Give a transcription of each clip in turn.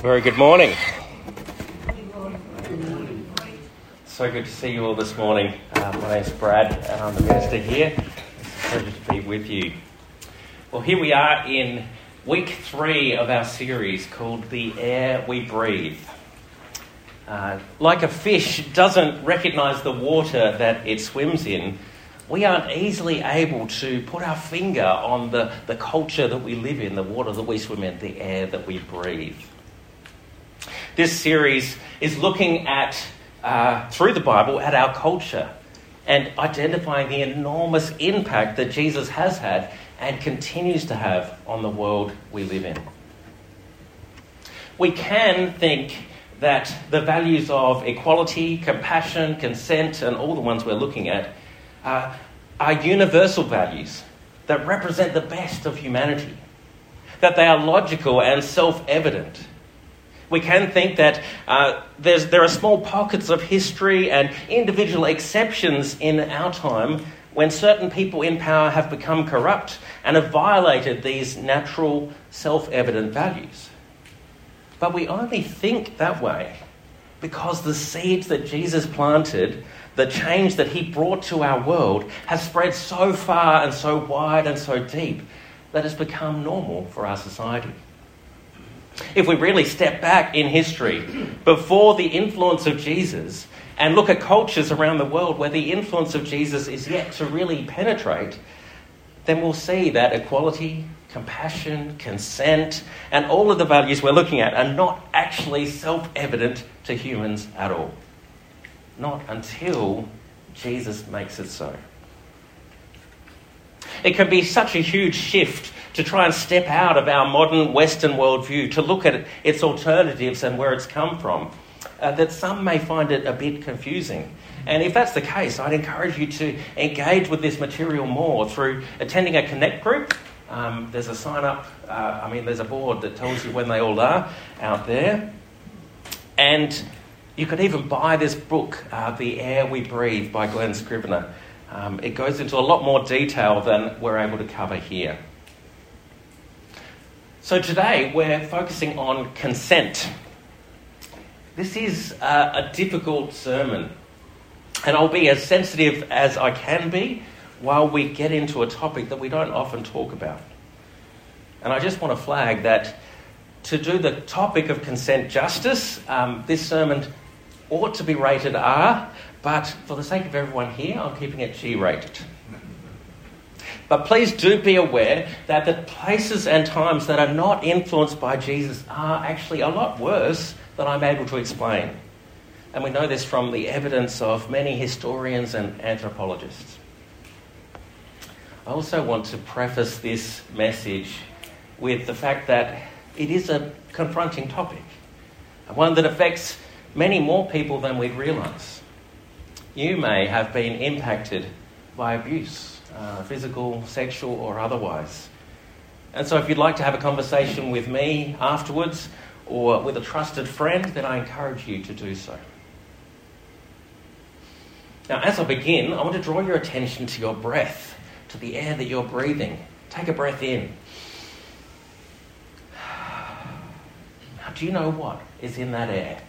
Very good morning. So good to see you all this morning. Uh, my name's Brad, and I'm the minister here. It's a pleasure to be with you. Well, here we are in week three of our series called The Air We Breathe. Uh, like a fish doesn't recognize the water that it swims in, we aren't easily able to put our finger on the, the culture that we live in, the water that we swim in, the air that we breathe. This series is looking at, uh, through the Bible, at our culture and identifying the enormous impact that Jesus has had and continues to have on the world we live in. We can think that the values of equality, compassion, consent, and all the ones we're looking at uh, are universal values that represent the best of humanity, that they are logical and self evident. We can think that uh, there are small pockets of history and individual exceptions in our time when certain people in power have become corrupt and have violated these natural, self evident values. But we only think that way because the seeds that Jesus planted the change that he brought to our world has spread so far and so wide and so deep that it's become normal for our society. If we really step back in history before the influence of Jesus and look at cultures around the world where the influence of Jesus is yet to really penetrate, then we'll see that equality, compassion, consent, and all of the values we're looking at are not actually self evident to humans at all not until Jesus makes it so. It can be such a huge shift to try and step out of our modern Western worldview to look at its alternatives and where it's come from, uh, that some may find it a bit confusing. And if that's the case, I'd encourage you to engage with this material more through attending a Connect group. Um, there's a sign up, uh, I mean, there's a board that tells you when they all are out there. And you could even buy this book, uh, The Air We Breathe by Glen Scrivener. Um, it goes into a lot more detail than we're able to cover here. So today we're focusing on consent. This is uh, a difficult sermon, and I'll be as sensitive as I can be while we get into a topic that we don't often talk about. And I just want to flag that to do the topic of consent justice, um, this sermon ought to be rated R, but for the sake of everyone here, I'm keeping it G rated. But please do be aware that the places and times that are not influenced by Jesus are actually a lot worse than I'm able to explain. And we know this from the evidence of many historians and anthropologists. I also want to preface this message with the fact that it is a confronting topic, one that affects many more people than we'd realise. You may have been impacted by abuse, uh, physical, sexual, or otherwise. And so, if you'd like to have a conversation with me afterwards or with a trusted friend, then I encourage you to do so. Now, as I begin, I want to draw your attention to your breath, to the air that you're breathing. Take a breath in. Now, do you know what is in that air?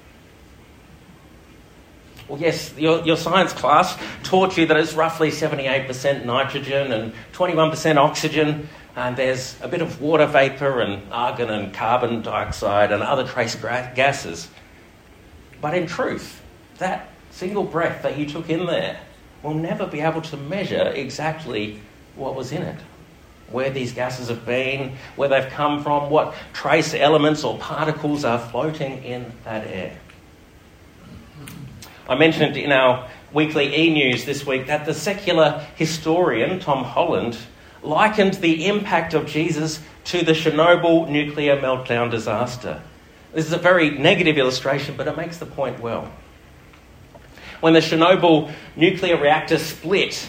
Well, yes, your, your science class taught you that it's roughly 78% nitrogen and 21% oxygen, and there's a bit of water vapour and argon and carbon dioxide and other trace gases. But in truth, that single breath that you took in there will never be able to measure exactly what was in it. Where these gases have been, where they've come from, what trace elements or particles are floating in that air. I mentioned in our weekly e news this week that the secular historian Tom Holland likened the impact of Jesus to the Chernobyl nuclear meltdown disaster. This is a very negative illustration, but it makes the point well. When the Chernobyl nuclear reactor split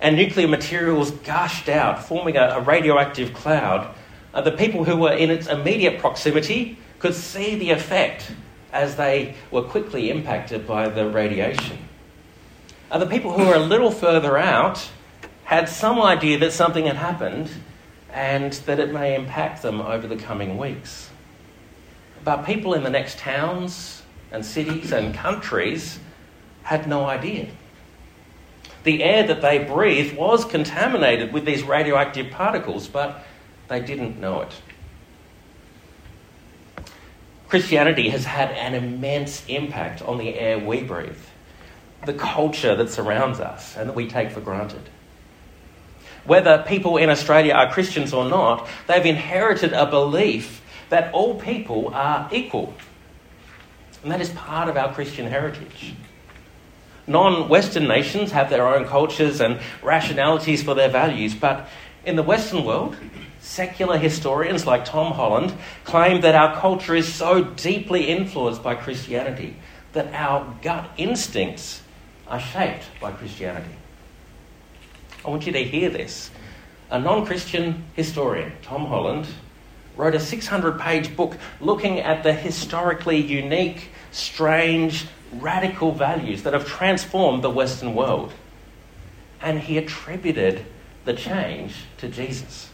and nuclear materials gushed out, forming a, a radioactive cloud, uh, the people who were in its immediate proximity could see the effect as they were quickly impacted by the radiation. And the people who were a little further out had some idea that something had happened and that it may impact them over the coming weeks. but people in the next towns and cities and countries had no idea. The air that they breathed was contaminated with these radioactive particles, but they didn't know it. Christianity has had an immense impact on the air we breathe, the culture that surrounds us and that we take for granted. Whether people in Australia are Christians or not, they've inherited a belief that all people are equal. And that is part of our Christian heritage. Non Western nations have their own cultures and rationalities for their values, but in the Western world, secular historians like Tom Holland claim that our culture is so deeply influenced by Christianity that our gut instincts are shaped by Christianity. I want you to hear this. A non Christian historian, Tom Holland, wrote a 600 page book looking at the historically unique, strange, radical values that have transformed the Western world. And he attributed the change to Jesus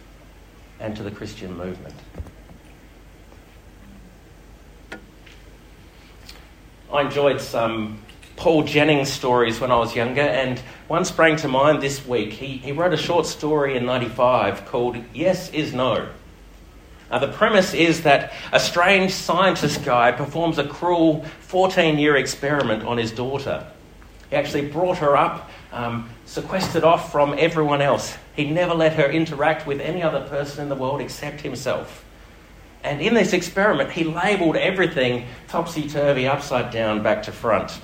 and to the Christian movement. I enjoyed some Paul Jennings stories when I was younger, and one sprang to mind this week. He, he wrote a short story in 95 called Yes is No. Uh, the premise is that a strange scientist guy performs a cruel 14 year experiment on his daughter. He actually brought her up, um, sequestered off from everyone else. He never let her interact with any other person in the world except himself. And in this experiment, he labelled everything topsy turvy, upside down, back to front.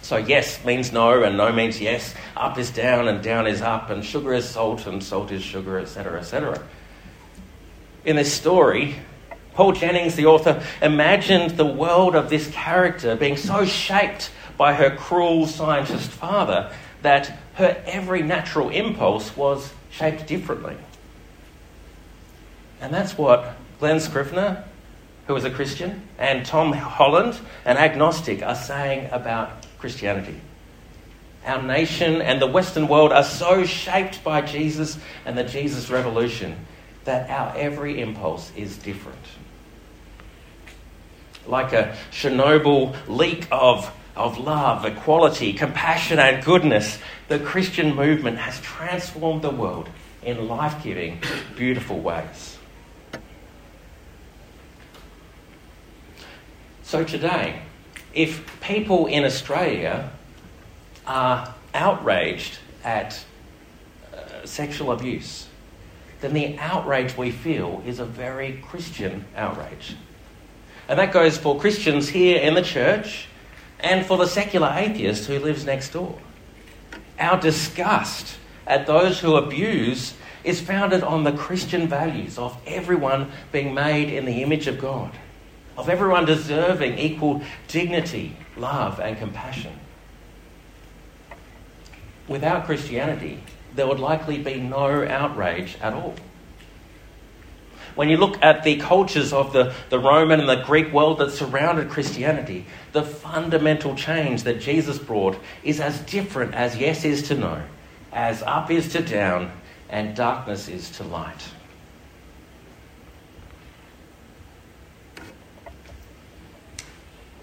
So, yes means no, and no means yes. Up is down, and down is up, and sugar is salt, and salt is sugar, etc., etc in this story, Paul Jennings, the author, imagined the world of this character being so shaped by her cruel scientist father that her every natural impulse was shaped differently. And that's what Glen Scrivener, who is a Christian, and Tom Holland, an agnostic, are saying about Christianity. Our nation and the Western world are so shaped by Jesus and the Jesus revolution that our every impulse is different. Like a Chernobyl leak of, of love, equality, compassion, and goodness, the Christian movement has transformed the world in life giving, beautiful ways. So today, if people in Australia are outraged at uh, sexual abuse, then the outrage we feel is a very Christian outrage. And that goes for Christians here in the church and for the secular atheist who lives next door. Our disgust at those who abuse is founded on the Christian values of everyone being made in the image of God, of everyone deserving equal dignity, love, and compassion. Without Christianity, there would likely be no outrage at all. When you look at the cultures of the, the Roman and the Greek world that surrounded Christianity, the fundamental change that Jesus brought is as different as yes is to no, as up is to down, and darkness is to light.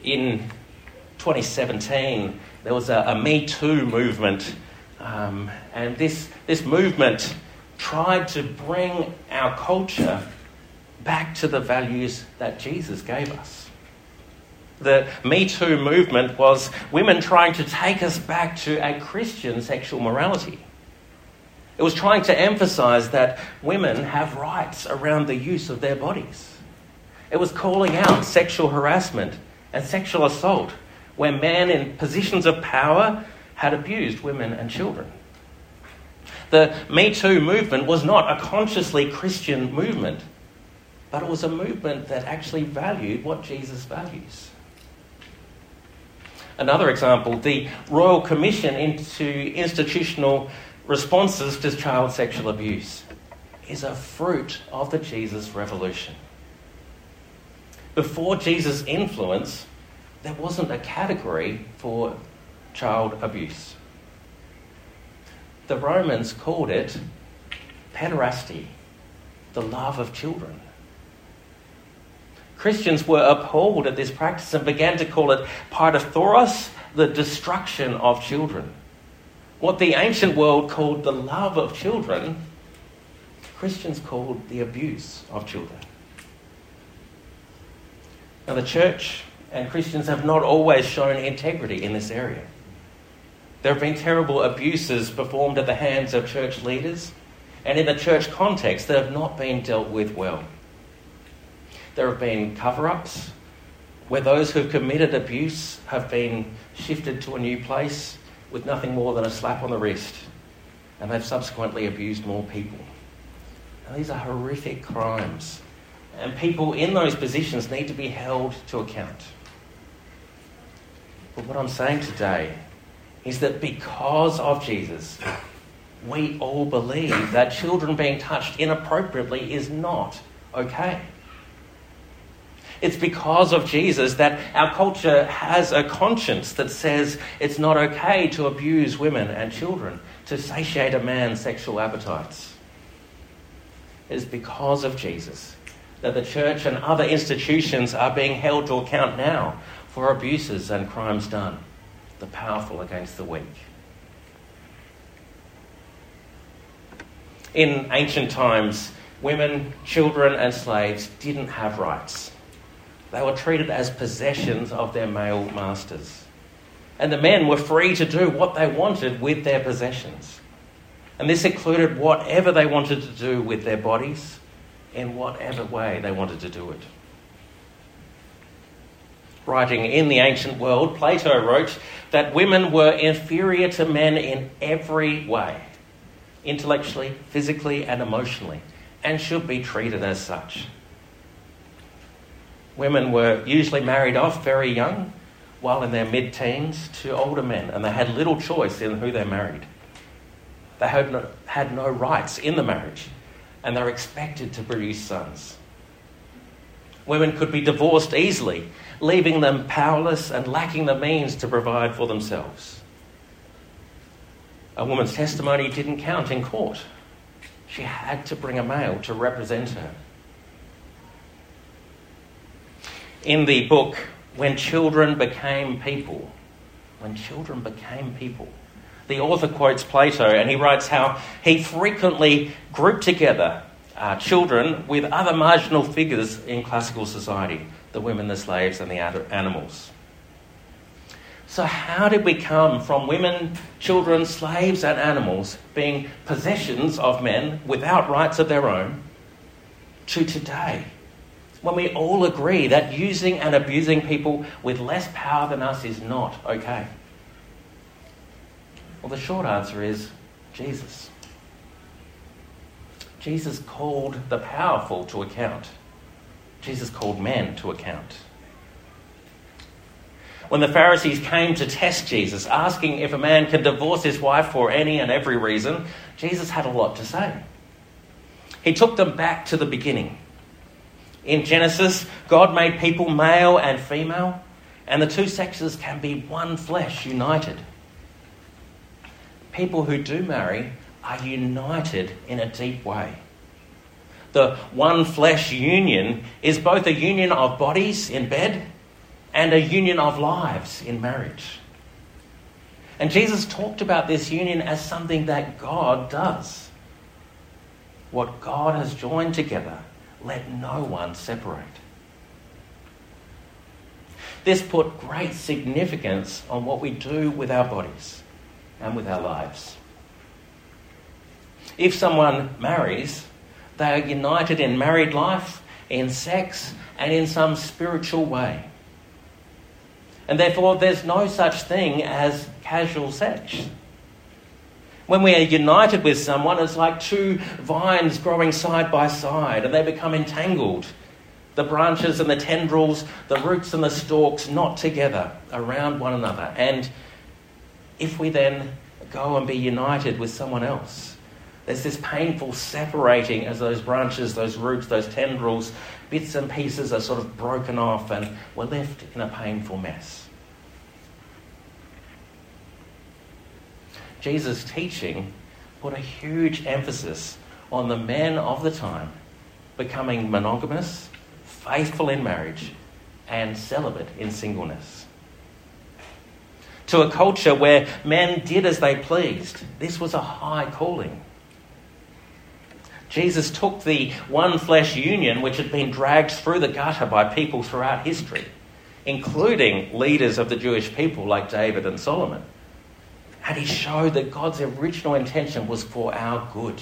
In 2017, there was a, a Me Too movement um, and this, this movement tried to bring our culture back to the values that Jesus gave us. The Me Too movement was women trying to take us back to a Christian sexual morality. It was trying to emphasize that women have rights around the use of their bodies. It was calling out sexual harassment and sexual assault where men in positions of power had abused women and children. The Me Too movement was not a consciously Christian movement, but it was a movement that actually valued what Jesus values. Another example the Royal Commission into Institutional Responses to Child Sexual Abuse is a fruit of the Jesus Revolution. Before Jesus' influence, there wasn't a category for child abuse. The Romans called it pederasty, the love of children. Christians were appalled at this practice and began to call it paidophoros, the destruction of children. What the ancient world called the love of children, Christians called the abuse of children. Now, the church and Christians have not always shown integrity in this area. There have been terrible abuses performed at the hands of church leaders, and in the church context, that have not been dealt with well. There have been cover ups where those who've committed abuse have been shifted to a new place with nothing more than a slap on the wrist, and they've subsequently abused more people. And these are horrific crimes, and people in those positions need to be held to account. But what I'm saying today is that because of Jesus, we all believe that children being touched inappropriately is not okay. It's because of Jesus that our culture has a conscience that says it's not okay to abuse women and children, to satiate a man's sexual appetites. It is because of Jesus that the church and other institutions are being held to account now for abuses and crimes done, the powerful against the weak. In ancient times, women, children, and slaves didn't have rights. They were treated as possessions of their male masters. And the men were free to do what they wanted with their possessions. And this included whatever they wanted to do with their bodies, in whatever way they wanted to do it. Writing in the ancient world, Plato wrote that women were inferior to men in every way intellectually, physically, and emotionally and should be treated as such. Women were usually married off very young, while in their mid teens, to older men, and they had little choice in who they married. They had no, had no rights in the marriage, and they were expected to produce sons. Women could be divorced easily, leaving them powerless and lacking the means to provide for themselves. A woman's testimony didn't count in court. She had to bring a male to represent her. In the book, When Children Became People, when children became people, the author quotes Plato and he writes how he frequently grouped together uh, children with other marginal figures in classical society the women, the slaves, and the animals. So, how did we come from women, children, slaves, and animals being possessions of men without rights of their own to today? When we all agree that using and abusing people with less power than us is not okay? Well, the short answer is Jesus. Jesus called the powerful to account. Jesus called men to account when the Pharisees came to test Jesus, asking if a man can divorce his wife for any and every reason, Jesus had a lot to say. He took them back to the beginning. In Genesis, God made people male and female, and the two sexes can be one flesh united. People who do marry are united in a deep way. The one flesh union is both a union of bodies in bed and a union of lives in marriage. And Jesus talked about this union as something that God does. What God has joined together, let no one separate. This put great significance on what we do with our bodies and with our lives. If someone marries, they are united in married life, in sex, and in some spiritual way. And therefore, there's no such thing as casual sex. When we are united with someone, it's like two vines growing side by side and they become entangled. The branches and the tendrils, the roots and the stalks knot together around one another. And if we then go and be united with someone else, there's this painful separating as those branches, those roots, those tendrils, bits and pieces are sort of broken off and we're left in a painful mess. Jesus' teaching put a huge emphasis on the men of the time becoming monogamous, faithful in marriage and celibate in singleness. To a culture where men did as they pleased, this was a high calling. Jesus took the one flesh union which had been dragged through the gutter by people throughout history, including leaders of the Jewish people like David and Solomon. And he showed that God's original intention was for our good.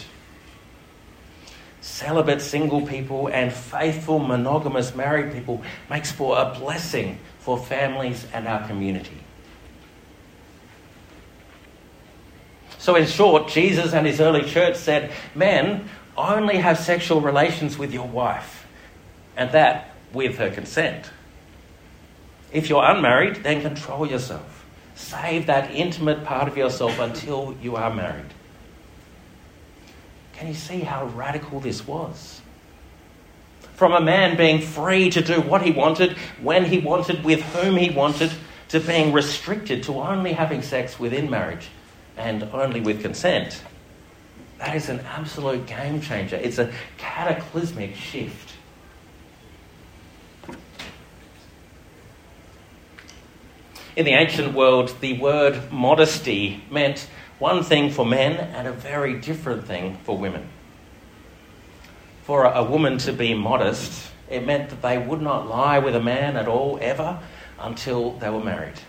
Celibate single people and faithful monogamous married people makes for a blessing for families and our community. So, in short, Jesus and his early church said, Men, only have sexual relations with your wife, and that with her consent. If you're unmarried, then control yourself. Save that intimate part of yourself until you are married. Can you see how radical this was? From a man being free to do what he wanted, when he wanted, with whom he wanted, to being restricted to only having sex within marriage and only with consent. That is an absolute game changer. It's a cataclysmic shift. In the ancient world, the word modesty meant one thing for men and a very different thing for women. For a, woman to be modest, it meant that they would not lie with a man at all, ever, until they were married.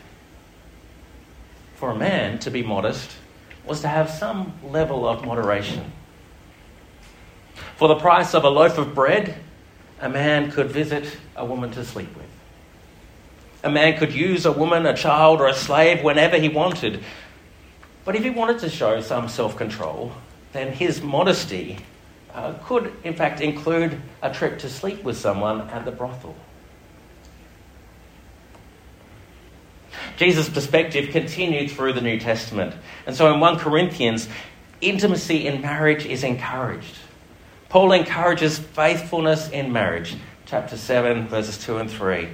For a man to be modest was to have some level of moderation. For the price of a loaf of bread, a man could visit a woman to sleep with. A man could use a woman, a child, or a slave whenever he wanted. But if he wanted to show some self control, then his modesty uh, could, in fact, include a trip to sleep with someone at the brothel. Jesus' perspective continued through the New Testament. And so in 1 Corinthians, intimacy in marriage is encouraged. Paul encourages faithfulness in marriage, chapter 7, verses 2 and 3.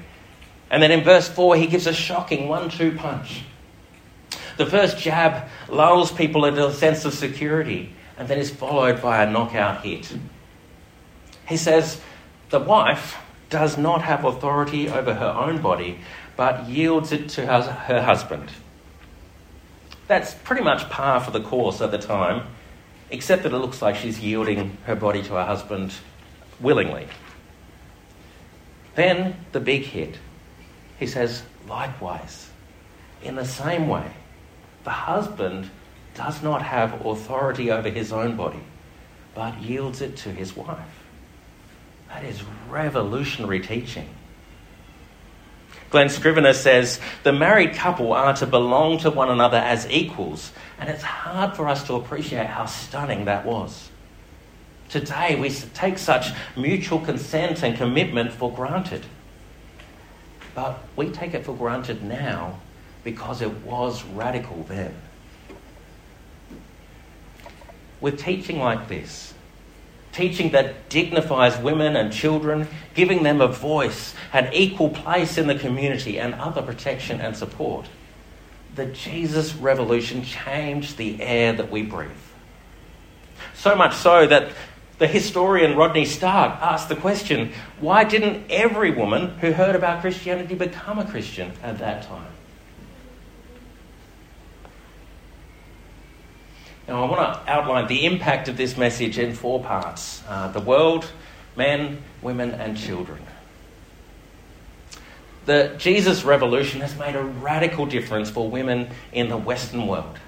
And then in verse 4, he gives a shocking one two punch. The first jab lulls people into a sense of security and then is followed by a knockout hit. He says, The wife does not have authority over her own body, but yields it to her, her husband. That's pretty much par for the course at the time, except that it looks like she's yielding her body to her husband willingly. Then the big hit. He says, likewise, in the same way, the husband does not have authority over his own body, but yields it to his wife. That is revolutionary teaching. Glen Scrivener says the married couple are to belong to one another as equals, and it's hard for us to appreciate how stunning that was. Today, we take such mutual consent and commitment for granted. But we take it for granted now because it was radical then. With teaching like this, teaching that dignifies women and children, giving them a voice, an equal place in the community, and other protection and support. The Jesus revolution changed the air that we breathe. So much so that the historian Rodney Stark asked the question why didn't every woman who heard about Christianity become a Christian at that time? Now, I want to outline the impact of this message in four parts uh, the world, men, women, and children. The Jesus revolution has made a radical difference for women in the Western world.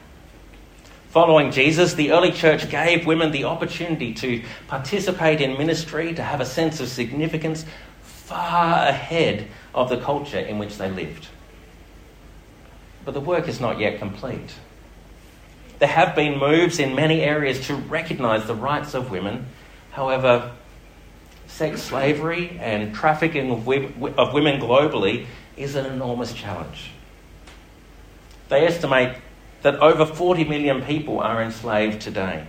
Following Jesus, the early church gave women the opportunity to participate in ministry, to have a sense of significance far ahead of the culture in which they lived. But the work is not yet complete. There have been moves in many areas to recognise the rights of women. However, sex slavery and trafficking of women globally is an enormous challenge. They estimate that over 40 million people are enslaved today,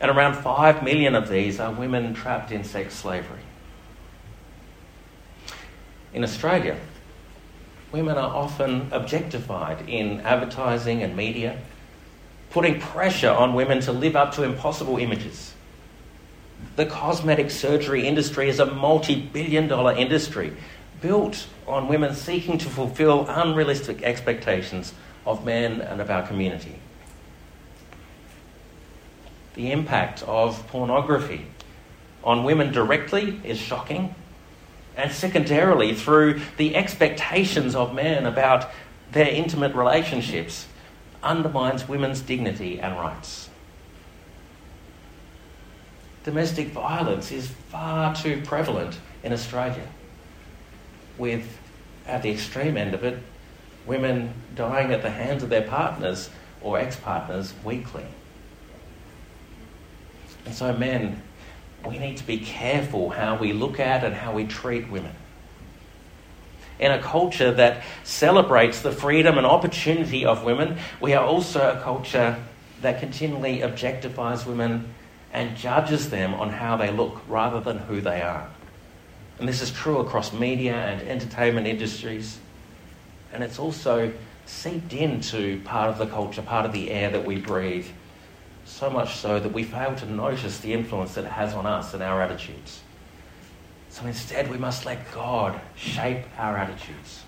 and around 5 million of these are women trapped in sex slavery. In Australia, women are often objectified in advertising and media putting pressure on women to live up to impossible images. The cosmetic surgery industry is a multi billion dollar industry built on women seeking to fulfill unrealistic expectations of men and of our community. The impact of pornography on women directly is shocking, and secondarily, through the expectations of men about their intimate relationships, undermines women's dignity and rights. Domestic violence is far too prevalent in Australia, with, at the extreme end of it, women dying at the hands of their partners or ex partners weekly. And so, men, we need to be careful how we look at and how we treat women. In a culture that celebrates the freedom and opportunity of women, we are also a culture that continually objectifies women and judges them on how they look rather than who they are. And this is true across media and entertainment industries. And it's also seeped into part of the culture, part of the air that we breathe so much so that we fail to notice the influence that it has on us and our attitudes. So instead, we must let God shape our attitudes.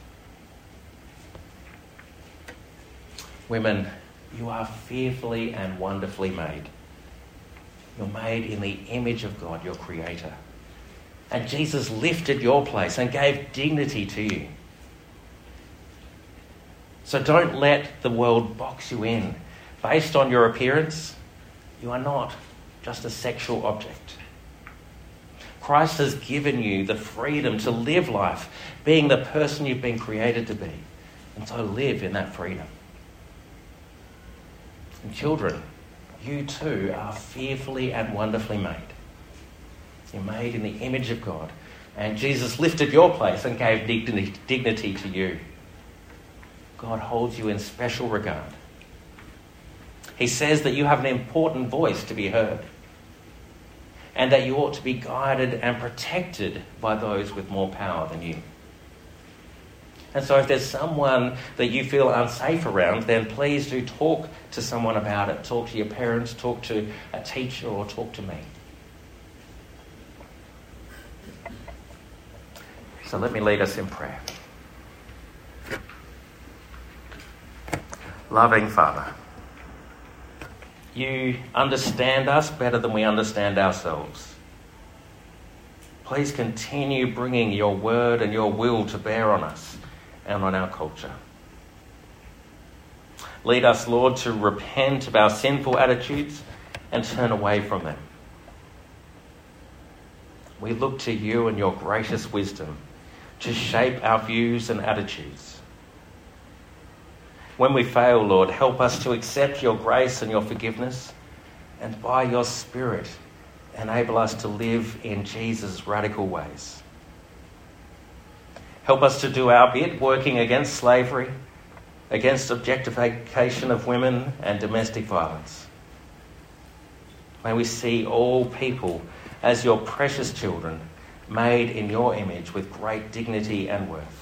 Women, you are fearfully and wonderfully made. You're made in the image of God, your Creator. And Jesus lifted your place and gave dignity to you. So don't let the world box you in based on your appearance you are not just a sexual object. Christ has given you the freedom to live life being the person you've been created to be. And so live in that freedom. And children, you too are fearfully and wonderfully made. You're made in the image of God. And Jesus lifted your place and gave dignity, to you. God holds you in special regard. He says that you have an important voice to be heard and that you ought to be guided and protected by those with more power than you. And so, if there's someone that you feel unsafe around, then please do talk to someone about it. Talk to your parents, talk to a teacher, or talk to me. So, let me lead us in prayer. Loving Father. You understand us better than we understand ourselves. Please continue bringing your word and your will to bear on us and on our culture. Lead us, Lord, to repent of our sinful attitudes and turn away from them. We look to you and your gracious wisdom to shape our views and attitudes. When we fail, Lord, help us to accept your grace and your forgiveness, and by your Spirit, enable us to live in Jesus' radical ways. Help us to do our bit working against slavery, against objectification of women, and domestic violence. May we see all people as your precious children, made in your image with great dignity and worth.